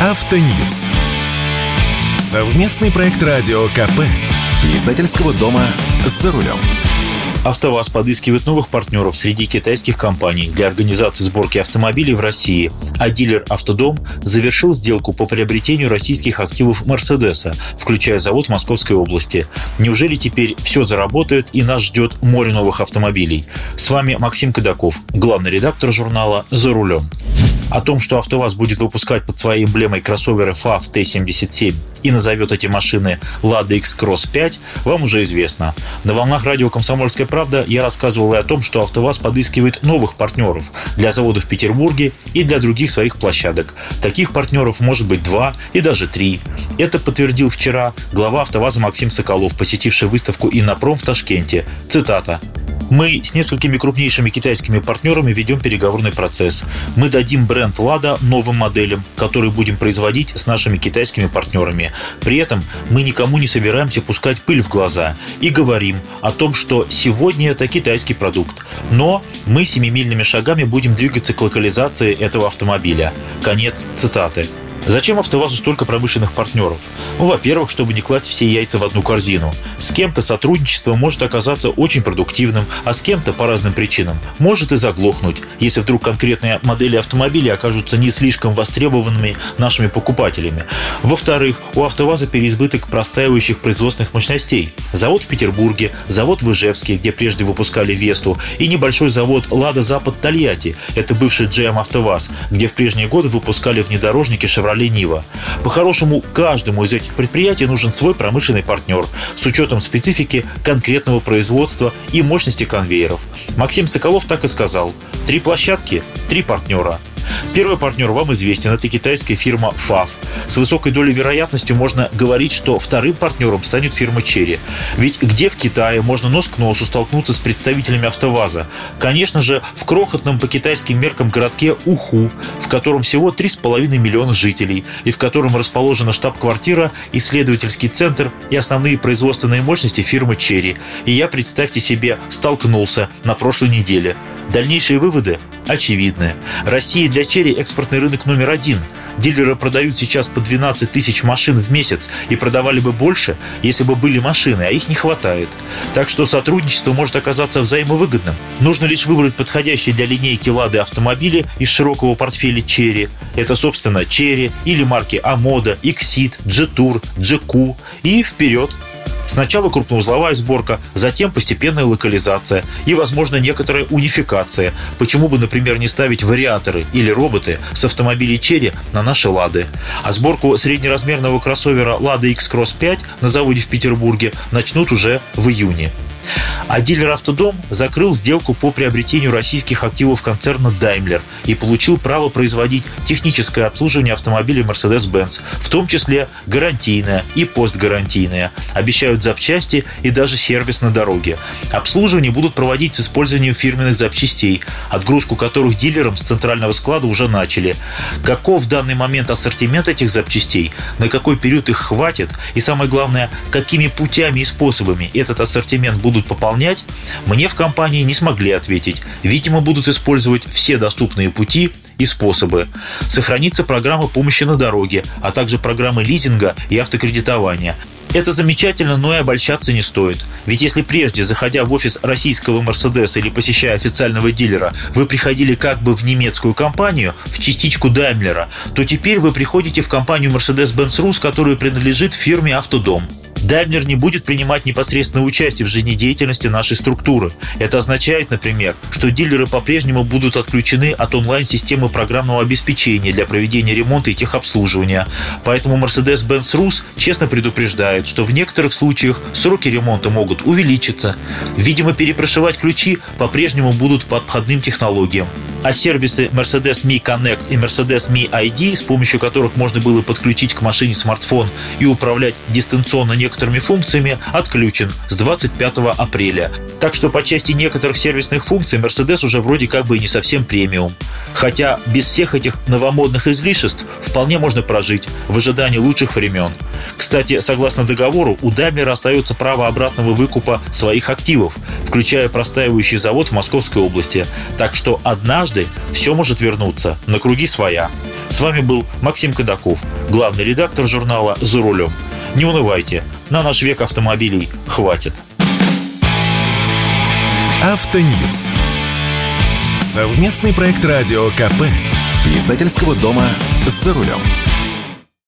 Автоньюз. Совместный проект радио КП. Издательского дома «За рулем». АвтоВАЗ подыскивает новых партнеров среди китайских компаний для организации сборки автомобилей в России, а дилер «Автодом» завершил сделку по приобретению российских активов «Мерседеса», включая завод в Московской области. Неужели теперь все заработает и нас ждет море новых автомобилей? С вами Максим Кадаков, главный редактор журнала «За рулем». О том, что АвтоВАЗ будет выпускать под своей эмблемой кроссоверы FAV T77 и назовет эти машины Lada X-Cross 5, вам уже известно. На волнах радио «Комсомольская правда» я рассказывал и о том, что АвтоВАЗ подыскивает новых партнеров для заводов в Петербурге и для других своих площадок. Таких партнеров может быть два и даже три. Это подтвердил вчера глава АвтоВАЗа Максим Соколов, посетивший выставку «Иннопром» в Ташкенте. Цитата. Мы с несколькими крупнейшими китайскими партнерами ведем переговорный процесс. Мы дадим бренд Lada новым моделям, которые будем производить с нашими китайскими партнерами. При этом мы никому не собираемся пускать пыль в глаза и говорим о том, что сегодня это китайский продукт. Но мы семимильными шагами будем двигаться к локализации этого автомобиля. Конец цитаты. Зачем АвтоВАЗу столько промышленных партнеров? Ну, во-первых, чтобы не класть все яйца в одну корзину. С кем-то сотрудничество может оказаться очень продуктивным, а с кем-то по разным причинам может и заглохнуть, если вдруг конкретные модели автомобилей окажутся не слишком востребованными нашими покупателями. Во-вторых, у АвтоВАЗа переизбыток простаивающих производственных мощностей. Завод в Петербурге, завод в Ижевске, где прежде выпускали Весту, и небольшой завод Лада Запад Тольятти, это бывший GM АвтоВАЗ, где в прежние годы выпускали внедорожники Chevrolet лениво. По-хорошему, каждому из этих предприятий нужен свой промышленный партнер с учетом специфики конкретного производства и мощности конвейеров. Максим Соколов так и сказал. Три площадки, три партнера. Первый партнер вам известен, это китайская фирма FAV. С высокой долей вероятности можно говорить, что вторым партнером станет фирма Cherry. Ведь где в Китае можно нос к носу столкнуться с представителями АвтоВАЗа? Конечно же, в крохотном по китайским меркам городке Уху, в котором всего 3,5 миллиона жителей, и в котором расположена штаб-квартира, исследовательский центр и основные производственные мощности фирмы Cherry. И я, представьте себе, столкнулся на прошлой неделе. Дальнейшие выводы очевидны. Россия для черри экспортный рынок номер один. Дилеры продают сейчас по 12 тысяч машин в месяц и продавали бы больше, если бы были машины, а их не хватает. Так что сотрудничество может оказаться взаимовыгодным. Нужно лишь выбрать подходящие для линейки Лады автомобили из широкого портфеля Черри. Это, собственно, Черри или марки Амода, Exit, G-Tour, G-Q и вперед. Сначала крупноузловая сборка, затем постепенная локализация и, возможно, некоторая унификация. Почему бы, например, не ставить вариаторы или роботы с автомобилей Черри на наши «Лады». А сборку среднеразмерного кроссовера «Лада X-Cross 5» на заводе в Петербурге начнут уже в июне. А дилер «Автодом» закрыл сделку по приобретению российских активов концерна Daimler и получил право производить техническое обслуживание автомобилей Mercedes-Benz, в том числе гарантийное и постгарантийное. Обещают запчасти и даже сервис на дороге. Обслуживание будут проводить с использованием фирменных запчастей, отгрузку которых дилерам с центрального склада уже начали. Каков в данный момент ассортимент этих запчастей, на какой период их хватит и, самое главное, какими путями и способами этот ассортимент будут пополнять выполнять, мне в компании не смогли ответить. Видимо, будут использовать все доступные пути и способы. Сохранится программа помощи на дороге, а также программы лизинга и автокредитования. Это замечательно, но и обольщаться не стоит. Ведь если прежде, заходя в офис российского Мерседеса или посещая официального дилера, вы приходили как бы в немецкую компанию, в частичку Даймлера, то теперь вы приходите в компанию Mercedes-Benz Rus, которая принадлежит фирме «Автодом». Даймлер не будет принимать непосредственное участие в жизнедеятельности нашей структуры. Это означает, например, что дилеры по-прежнему будут отключены от онлайн-системы программного обеспечения для проведения ремонта и техобслуживания. Поэтому Mercedes-Benz Rus честно предупреждает, что в некоторых случаях сроки ремонта могут увеличиться. Видимо, перепрошивать ключи по-прежнему будут по обходным технологиям а сервисы Mercedes Me Connect и Mercedes Me ID, с помощью которых можно было подключить к машине смартфон и управлять дистанционно некоторыми функциями, отключен с 25 апреля. Так что по части некоторых сервисных функций Mercedes уже вроде как бы и не совсем премиум. Хотя без всех этих новомодных излишеств вполне можно прожить в ожидании лучших времен. Кстати, согласно договору, у Daimler остается право обратного выкупа своих активов, включая простаивающий завод в Московской области. Так что однажды все может вернуться на круги своя. С вами был Максим Кадаков, главный редактор журнала «За рулем». Не унывайте, на наш век автомобилей хватит. Автоньюз. Совместный проект радио КП. Издательского дома «За рулем».